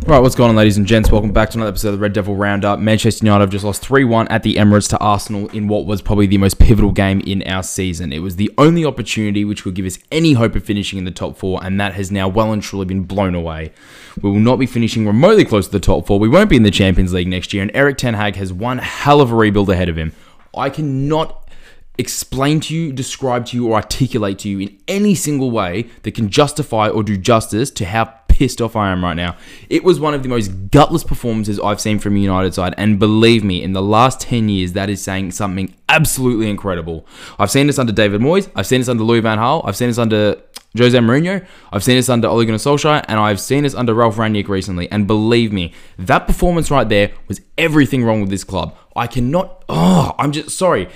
Right, what's going on, ladies and gents? Welcome back to another episode of the Red Devil Roundup. Manchester United have just lost 3 1 at the Emirates to Arsenal in what was probably the most pivotal game in our season. It was the only opportunity which would give us any hope of finishing in the top four, and that has now well and truly been blown away. We will not be finishing remotely close to the top four. We won't be in the Champions League next year, and Erik Ten Hag has one hell of a rebuild ahead of him. I cannot explain to you, describe to you, or articulate to you in any single way that can justify or do justice to how pissed off I am right now. It was one of the most gutless performances I've seen from United side, and believe me, in the last 10 years, that is saying something absolutely incredible. I've seen this under David Moyes, I've seen this under Louis Van Gaal, I've seen this under Jose Mourinho, I've seen this under Ole Gunnar Solskjaer, and I've seen this under Ralf Rangnick recently. And believe me, that performance right there was everything wrong with this club. I cannot. Oh, I'm just sorry.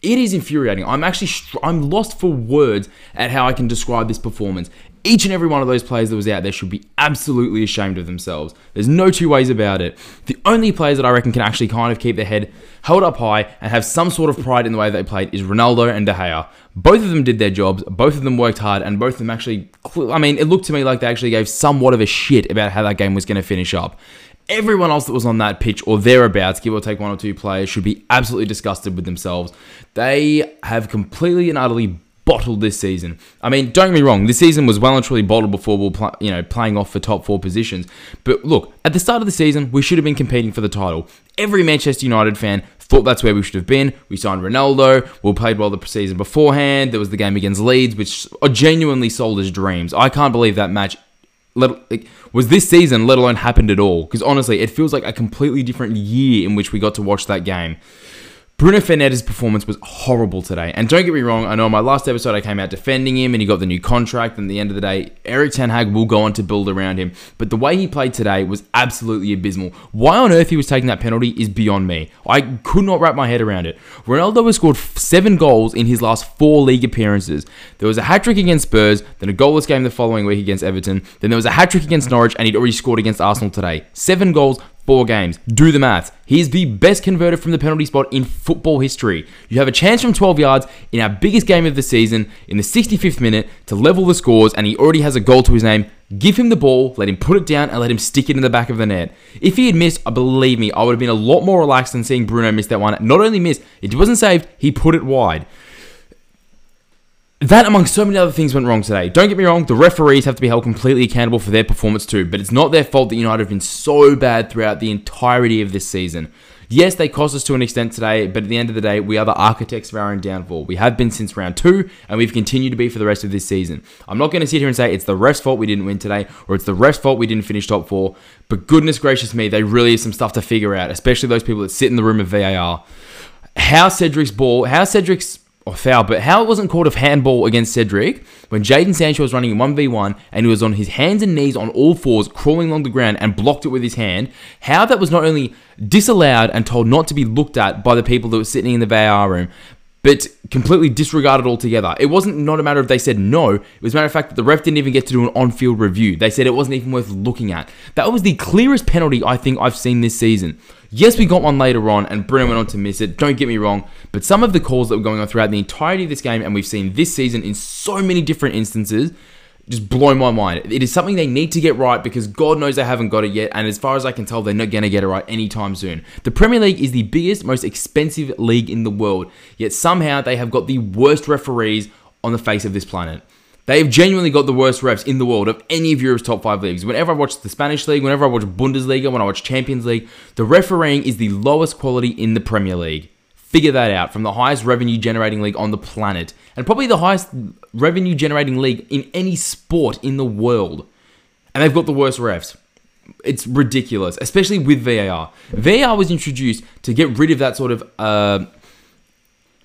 It is infuriating. I'm actually I'm lost for words at how I can describe this performance. Each and every one of those players that was out there should be absolutely ashamed of themselves. There's no two ways about it. The only players that I reckon can actually kind of keep their head held up high and have some sort of pride in the way they played is Ronaldo and De Gea. Both of them did their jobs, both of them worked hard, and both of them actually, I mean, it looked to me like they actually gave somewhat of a shit about how that game was going to finish up. Everyone else that was on that pitch or thereabouts, give or take one or two players, should be absolutely disgusted with themselves. They have completely and utterly bottled this season. I mean, don't get me wrong, this season was well and truly bottled before we were you know playing off for top four positions. But look, at the start of the season, we should have been competing for the title. Every Manchester United fan thought that's where we should have been. We signed Ronaldo. We played well the season beforehand. There was the game against Leeds, which genuinely sold as dreams. I can't believe that match let, like, was this season, let alone happened at all. Because honestly, it feels like a completely different year in which we got to watch that game. Bruno Fernandes' performance was horrible today. And don't get me wrong, I know in my last episode I came out defending him and he got the new contract. And at the end of the day, Eric Ten Hag will go on to build around him. But the way he played today was absolutely abysmal. Why on earth he was taking that penalty is beyond me. I could not wrap my head around it. Ronaldo has scored seven goals in his last four league appearances. There was a hat trick against Spurs, then a goalless game the following week against Everton, then there was a hat trick against Norwich, and he'd already scored against Arsenal today. Seven goals, four games. Do the maths. He's the best converter from the penalty spot in football history. You have a chance from 12 yards in our biggest game of the season in the 65th minute to level the scores, and he already has a goal to his name. Give him the ball, let him put it down, and let him stick it in the back of the net. If he had missed, I believe me, I would have been a lot more relaxed than seeing Bruno miss that one. Not only miss, it wasn't saved, he put it wide. That, among so many other things, went wrong today. Don't get me wrong, the referees have to be held completely accountable for their performance too, but it's not their fault that United have been so bad throughout the entirety of this season. Yes, they cost us to an extent today, but at the end of the day, we are the architects of our own downfall. We have been since round two, and we've continued to be for the rest of this season. I'm not going to sit here and say it's the ref's fault we didn't win today, or it's the ref's fault we didn't finish top four, but goodness gracious me, they really have some stuff to figure out, especially those people that sit in the room of VAR. How Cedric's ball, how Cedric's or foul, but how it wasn't called a handball against Cedric when Jadon Sancho was running in 1v1 and he was on his hands and knees on all fours crawling along the ground and blocked it with his hand, how that was not only disallowed and told not to be looked at by the people that were sitting in the VAR room, but completely disregarded altogether. It wasn't not a matter of they said no. It was a matter of fact that the ref didn't even get to do an on-field review. They said it wasn't even worth looking at. That was the clearest penalty I think I've seen this season. Yes, we got one later on, and Bruno went on to miss it. Don't get me wrong, but some of the calls that were going on throughout the entirety of this game, and we've seen this season in so many different instances, just blow my mind. It is something they need to get right because God knows they haven't got it yet, and as far as I can tell, they're not going to get it right anytime soon. The Premier League is the biggest, most expensive league in the world, yet somehow they have got the worst referees on the face of this planet. They have genuinely got the worst refs in the world of any of Europe's top five leagues. Whenever I watch the Spanish league, whenever I watch Bundesliga, when I watch Champions League, the refereeing is the lowest quality in the Premier League. Figure that out from the highest revenue generating league on the planet, and probably the highest revenue generating league in any sport in the world. And they've got the worst refs. It's ridiculous, especially with VAR. VAR was introduced to get rid of that sort of. Uh,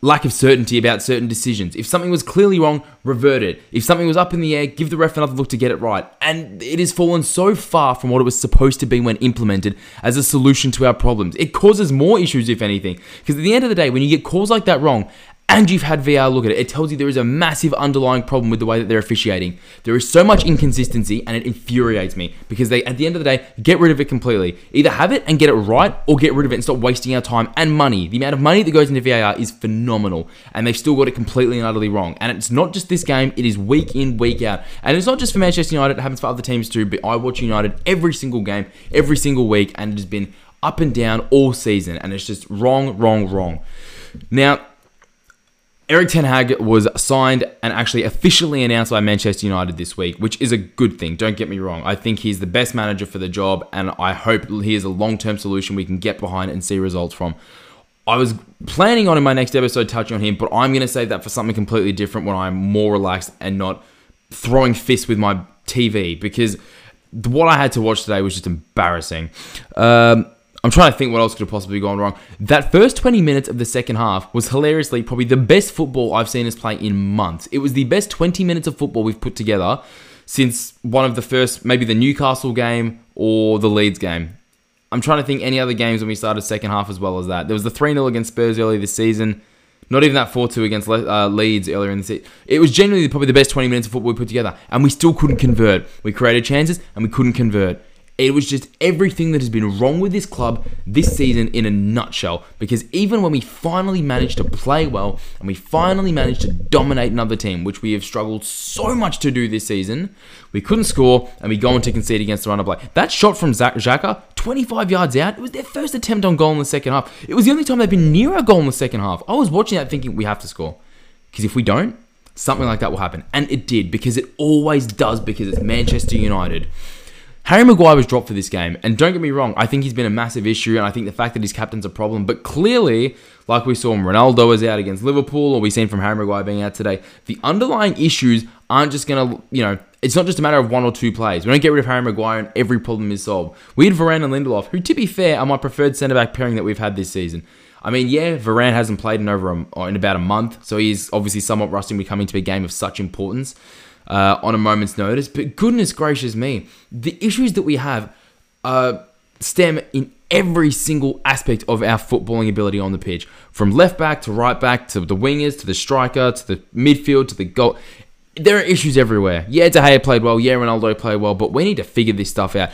lack of certainty about certain decisions. If something was clearly wrong, revert it. If something was up in the air, give the ref another look to get it right. And it has fallen so far from what it was supposed to be when implemented as a solution to our problems. It causes more issues, if anything. Because at the end of the day, when you get calls like that wrong, and you've had VR look at it, it tells you there is a massive underlying problem with the way that they're officiating. There is so much inconsistency, and it infuriates me because they, at the end of the day, get rid of it completely. Either have it and get it right, or get rid of it and stop wasting our time and money. The amount of money that goes into VAR is phenomenal, and they've still got it completely and utterly wrong. And it's not just this game; it is week in, week out, and it's not just for Manchester United. It happens for other teams too. But I watch United every single game, every single week, and it has been up and down all season, and it's just wrong, wrong, wrong. Now, Erik Ten Hag was signed and actually officially announced by Manchester United this week, which is a good thing. Don't get me wrong. I think he's the best manager for the job, and I hope he is a long term solution we can get behind and see results from. I was planning on in my next episode touching on him, but I'm going to save that for something completely different when I'm more relaxed and not throwing fists with my TV because what I had to watch today was just embarrassing. Um, I'm trying to think what else could have possibly gone wrong. That first 20 minutes of the second half was hilariously probably the best football I've seen us play in months. It was the best 20 minutes of football we've put together since one of the first, maybe the Newcastle game or the Leeds game. I'm trying to think any other games when we started second half as well as that. There was the 3 0 against Spurs earlier this season. Not even that 4 2 against uh, Leeds earlier in the season. It was genuinely probably the best 20 minutes of football we put together. And we still couldn't convert. We created chances and we couldn't convert. It was just everything that has been wrong with this club this season in a nutshell. Because even when we finally managed to play well and we finally managed to dominate another team, which we have struggled so much to do this season, we couldn't score and we go on to concede against the run of play. That shot from Zach Xhaka, 25 yards out, it was their first attempt on goal in the second half. It was the only time they've been near a goal in the second half. I was watching that thinking we have to score. Because if we don't, something like that will happen. And it did, because it always does, because it's Manchester United. Harry Maguire was dropped for this game, and don't get me wrong, I think he's been a massive issue, and I think the fact that his captain's a problem. But clearly, like we saw when Ronaldo was out against Liverpool, or we've seen from Harry Maguire being out today, the underlying issues aren't just gonna, you know, it's not just a matter of one or two plays. We don't get rid of Harry Maguire and every problem is solved. We had Varane and Lindelof, who, to be fair, are my preferred centre back pairing that we've had this season. I mean, yeah, Varane hasn't played in over a, in about a month, so he's obviously somewhat rusty when we come into a game of such importance uh, on a moment's notice. But goodness gracious me, the issues that we have uh, stem in every single aspect of our footballing ability on the pitch, from left back to right back to the wingers to the striker to the midfield to the goal. There are issues everywhere. Yeah, De Gea played well. Yeah, Ronaldo played well, but we need to figure this stuff out.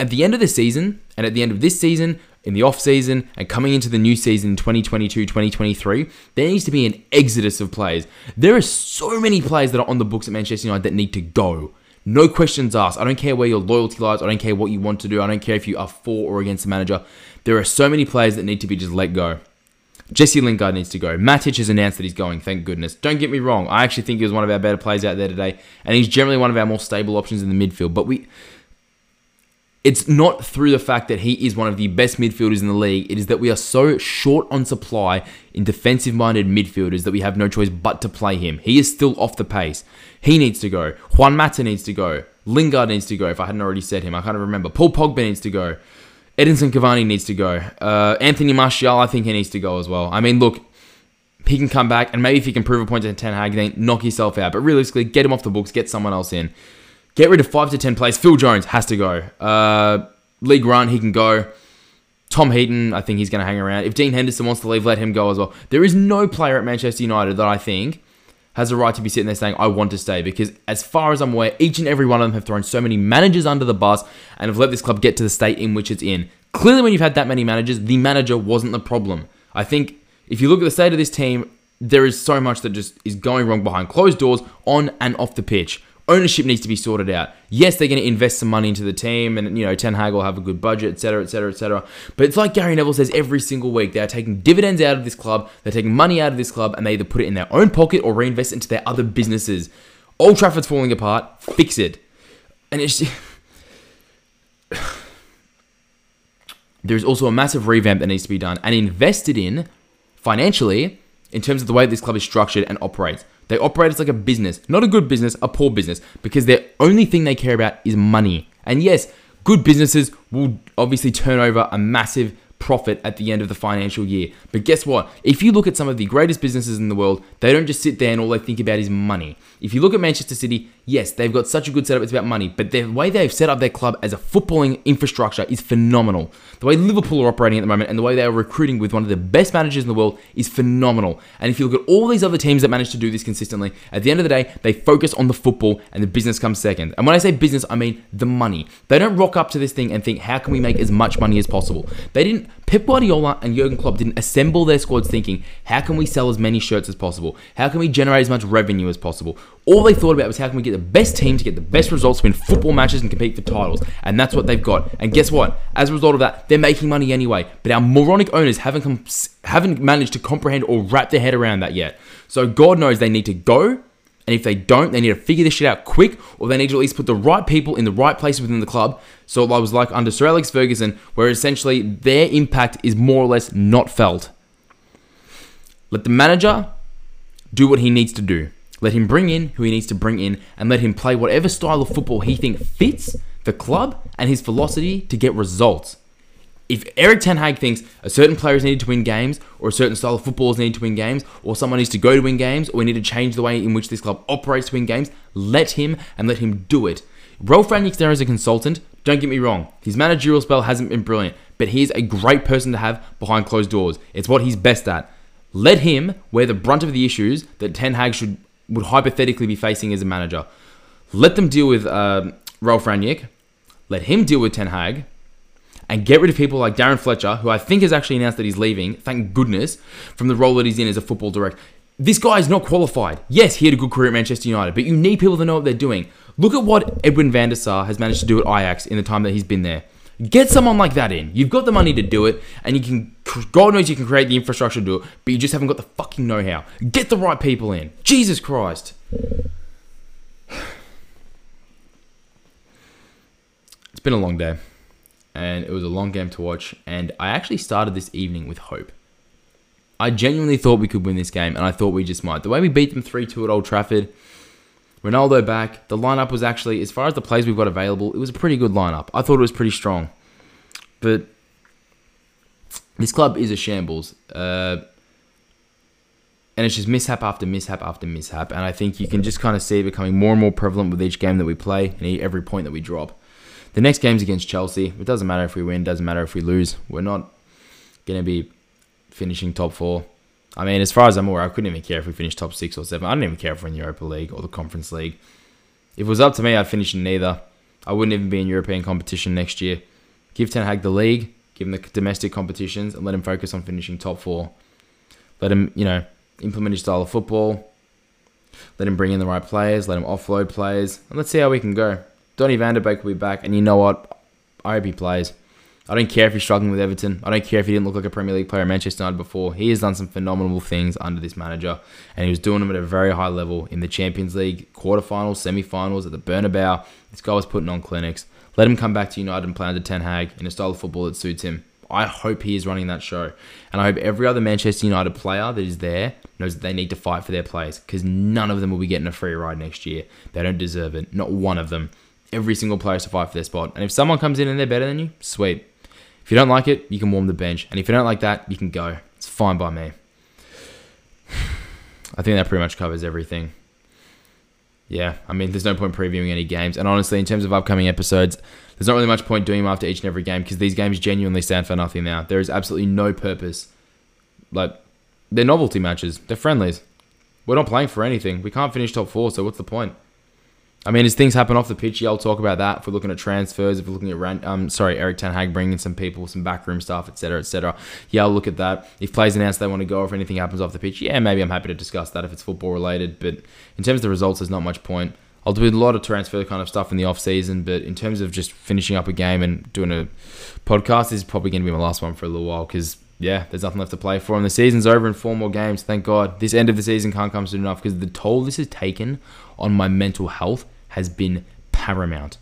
At the end of the season, and at the end of this season, in the off season and coming into the new season in 2022 2023, there needs to be an exodus of players. There are so many players that are on the books at Manchester United that need to go. No questions asked. I don't care where your loyalty lies. I don't care what you want to do. I don't care if you are for or against the manager. There are so many players that need to be just let go. Jesse Lingard needs to go. Matic has announced that he's going, thank goodness. Don't get me wrong, I actually think he was one of our better players out there today, and he's generally one of our more stable options in the midfield. But we it's not through the fact that he is one of the best midfielders in the league. It is that we are so short on supply in defensive minded midfielders that we have no choice but to play him. He is still off the pace. He needs to go. Juan Mata needs to go. Lingard needs to go, if I hadn't already said him. I can't remember. Paul Pogba needs to go. Edinson Cavani needs to go. Uh, Anthony Martial, I think he needs to go as well. I mean, look, he can come back, and maybe if he can prove a point to Ten Hag, then knock yourself out. But realistically, get him off the books, get someone else in. Get rid of five to ten players. Phil Jones has to go. Uh, Lee Grant, he can go. Tom Heaton, I think he's going to hang around. If Dean Henderson wants to leave, let him go as well. There is no player at Manchester United that I think has a right to be sitting there saying, I want to stay. Because as far as I'm aware, each and every one of them have thrown so many managers under the bus and have let this club get to the state in which it's in. Clearly, when you've had that many managers, the manager wasn't the problem. I think if you look at the state of this team, there is so much that just is going wrong behind closed doors, on and off the pitch ownership needs to be sorted out. Yes, they're going to invest some money into the team, and you know Ten Hag will have a good budget, etc., etc., etc. But it's like Gary Neville says every single week: they are taking dividends out of this club, they're taking money out of this club, and they either put it in their own pocket or reinvest it into their other businesses. Old Trafford's falling apart. Fix it, and it's. There's also a massive revamp that needs to be done and invested in financially in terms of the way this club is structured and operates. They operate as like a business, not a good business, a poor business, because their only thing they care about is money. And yes, good businesses will obviously turn over a massive profit at the end of the financial year. But guess what? If you look at some of the greatest businesses in the world, they don't just sit there and all they think about is money. If you look at Manchester City, yes, they've got such a good setup, it's about money, but the way they've set up their club as a footballing infrastructure is phenomenal. The way Liverpool are operating at the moment and the way they are recruiting with one of the best managers in the world is phenomenal. And if you look at all these other teams that manage to do this consistently, at the end of the day, they focus on the football and the business comes second. And when I say business, I mean the money. They don't rock up to this thing and think, how can we make as much money as possible? They didn't, Pep Guardiola and Jurgen Klopp didn't assemble their squads thinking, how can we sell as many shirts as possible? How can we generate as much revenue as possible? All they thought about was how can we get the best team to get the best results, win football matches, and compete for titles. And that's what they've got. And guess what? As a result of that, they're making money anyway. But our moronic owners haven't com- haven't managed to comprehend or wrap their head around that yet. So God knows they need to go. And if they don't, they need to figure this shit out quick, or they need to at least put the right people in the right places within the club. So I was like under Sir Alex Ferguson, where essentially their impact is more or less not felt. Let the manager do what he needs to do. Let him bring in who he needs to bring in and let him play whatever style of football he thinks fits the club and his philosophy to get results. If Erik Ten Hag thinks a certain player is needed to win games, or a certain style of football is needed to win games, or someone needs to go to win games, or we need to change the way in which this club operates to win games, let him and let him do it. Ralf Rangnick's there as a consultant. Don't get me wrong, his managerial spell hasn't been brilliant, but he's a great person to have behind closed doors. It's what he's best at. Let him wear the brunt of the issues that Ten Hag should would hypothetically be facing as a manager. Let them deal with uh, Ralf Rangnick. Let him deal with Ten Hag. And get rid of people like Darren Fletcher, who I think has actually announced that he's leaving, thank goodness, from the role that he's in as a football director. This guy is not qualified. Yes, he had a good career at Manchester United, but you need people to know what they're doing. Look at what Edwin van der Sar has managed to do at Ajax in the time that he's been there. Get someone like that in. You've got the money to do it, and you can, God knows you can create the infrastructure to do it, but you just haven't got the fucking know how. Get the right people in. Jesus Christ. It's been a long day, and it was a long game to watch, and I actually started this evening with hope. I genuinely thought we could win this game, and I thought we just might. The way we beat them 3 2 at Old Trafford, Ronaldo back. The lineup was actually, as far as the plays we've got available, it was a pretty good lineup. I thought it was pretty strong. But this club is a shambles. Uh, and it's just mishap after mishap after mishap. And I think you can just kind of see it becoming more and more prevalent with each game that we play and every point that we drop. The next game's against Chelsea. It doesn't matter if we win, doesn't matter if we lose. We're not going to be finishing top four. I mean, as far as I'm aware, I couldn't even care if we finished top six or seven. I don't even care if we're in the Europa League or the Conference League. If it was up to me, I'd finish in neither. I wouldn't even be in European competition next year. Give Ten Hag the league, give him the domestic competitions, and let him focus on finishing top four. Let him, you know, implement his style of football. Let him bring in the right players. Let him offload players, and let's see how we can go. Donny Van de Beek will be back, and you know what? I hope he plays. I don't care if he's struggling with Everton. I don't care if he didn't look like a Premier League player at Manchester United before. He has done some phenomenal things under this manager, and he was doing them at a very high level in the Champions League quarterfinals, semi-finals, at the Bernabeu. This guy was putting on clinics. Let him come back to United and play under Ten Hag in a style of football that suits him. I hope he is running that show, and I hope every other Manchester United player that is there knows that they need to fight for their place because none of them will be getting a free ride next year. They don't deserve it. Not one of them. Every single player to fight for their spot, and if someone comes in and they're better than you, sweet if you don't like it, you can warm the bench. And if you don't like that, you can go. It's fine by me. I think that pretty much covers everything. Yeah, I mean, there's no point previewing any games. And honestly, in terms of upcoming episodes, there's not really much point doing them after each and every game because these games genuinely stand for nothing now. There is absolutely no purpose. Like, they're novelty matches, they're friendlies. We're not playing for anything. We can't finish top four, so what's the point? I mean, as things happen off the pitch, yeah, I'll talk about that. If we're looking at transfers, if we're looking at rent, um, sorry, Erik Ten Hag bringing some people, some backroom stuff, etc., etc. Yeah, I'll look at that. If players announce they want to go, if anything happens off the pitch, yeah, maybe I'm happy to discuss that if it's football related. But in terms of the results, there's not much point. I'll do a lot of transfer kind of stuff in the off season, but in terms of just finishing up a game and doing a podcast, this is probably going to be my last one for a little while because yeah, there's nothing left to play for, and the season's over in four more games. Thank God. This end of the season can't come soon enough because the toll this has taken on my mental health has been paramount.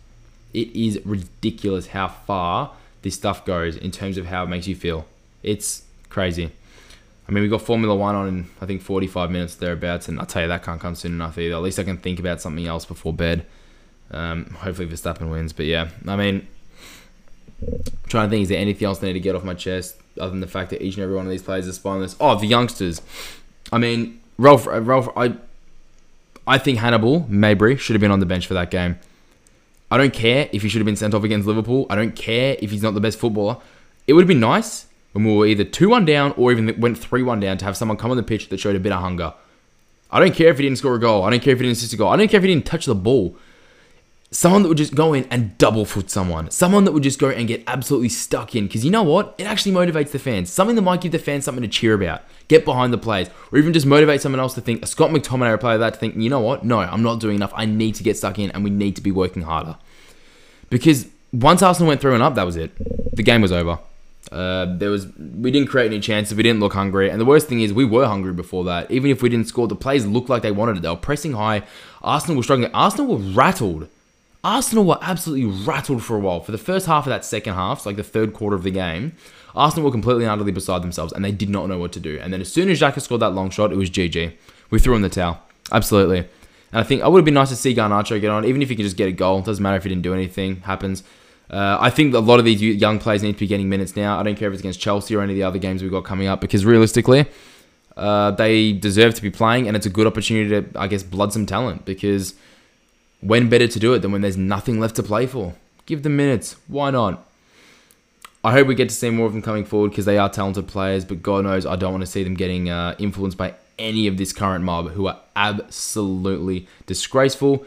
It is ridiculous how far this stuff goes in terms of how it makes you feel. It's crazy. I mean, we got Formula One on in I think 45 minutes thereabouts, and I'll tell you that can't come soon enough either. At least I can think about something else before bed. Um, hopefully Verstappen wins, but yeah, I mean, I'm trying to think, is there anything else I need to get off my chest other than the fact that each and every one of these players is spineless? Oh, the youngsters. I mean, Ralf, Ralf, I, I think Hannibal Mejbri should have been on the bench for that game. I don't care if he should have been sent off against Liverpool. I don't care if he's not the best footballer. It would have been nice when we were either 2 1 down or even went 3 1 down to have someone come on the pitch that showed a bit of hunger. I don't care if he didn't score a goal. I don't care if he didn't assist a goal. I don't care if he didn't touch the ball. Someone that would just go in and double foot someone. Someone that would just go and get absolutely stuck in. Because you know what? It actually motivates the fans. Something that might give the fans something to cheer about. Get behind the players. Or even just motivate someone else to think, a Scott McTominay, a player that, to think, you know what? No, I'm not doing enough. I need to get stuck in and we need to be working harder. Because once Arsenal went through and up, that was it. The game was over. Uh, there was we didn't create any chances. We didn't look hungry, and the worst thing is we were hungry before that. Even if we didn't score, the players looked like they wanted it. They were pressing high. Arsenal were struggling. Arsenal were rattled. Arsenal were absolutely rattled for a while. For the first half of that second half, so like the third quarter of the game, Arsenal were completely and utterly beside themselves, and they did not know what to do. And then as soon as Xhaka scored that long shot, it was GG. We threw in the towel. Absolutely. And I think it would have been nice to see Garnacho get on, even if he could just get a goal. It doesn't matter if he didn't do anything. Happens. Uh, I think a lot of these young players need to be getting minutes now. I don't care if it's against Chelsea or any of the other games we've got coming up because realistically, uh, they deserve to be playing, and it's a good opportunity to, I guess, blood some talent because when better to do it than when there's nothing left to play for? Give them minutes. Why not? I hope we get to see more of them coming forward because they are talented players, but God knows I don't want to see them getting uh, influenced by any of this current mob who are absolutely disgraceful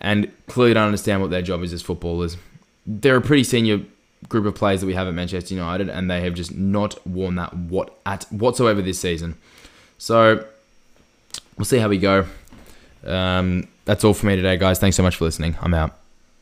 and clearly don't understand what their job is as footballers they're a pretty senior group of players that we have at Manchester United, and they have just not worn that what at whatsoever this season. So we'll see how we go. Um, that's all for me today, guys. Thanks so much for listening. I'm out.